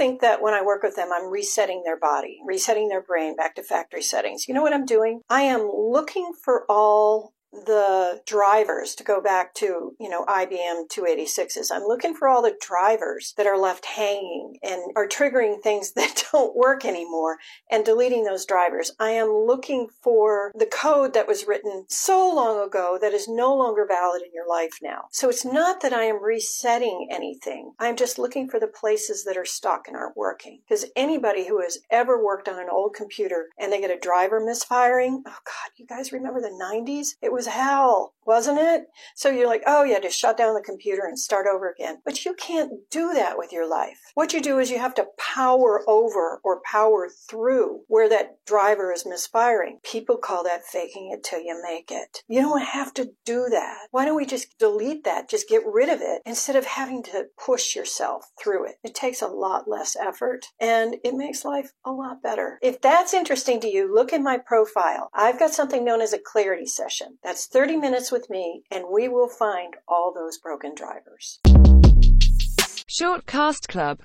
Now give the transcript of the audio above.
think that when I work with them, I'm resetting their body, resetting their brain back to factory settings. You know what I'm doing? I am looking for all the drivers to go back to, you know, IBM 286s. I'm looking for all the drivers that are left hanging and are triggering things that don't work anymore and deleting those drivers. I am looking for the code that was written so long ago that is no longer valid in your life now. So it's not that I am resetting anything. I'm just looking for the places that are stuck and aren't working. Because anybody who has ever worked on an old computer and they get a driver misfiring, oh God, you guys remember the 90s? It was was hell, wasn't it? So you're like, oh yeah, just shut down the computer and start over again. But you can't do that with your life. What you do is you have to power over or power through where that driver is misfiring. People call that faking it till you make it. You don't have to do that. Why don't we just delete that? Just get rid of it instead of having to push yourself through it. It takes a lot less effort and it makes life a lot better. If that's interesting to you, look in my profile. I've got something known as a clarity session. That's 30 minutes with me, and we will find all those broken drivers. Shortcast Club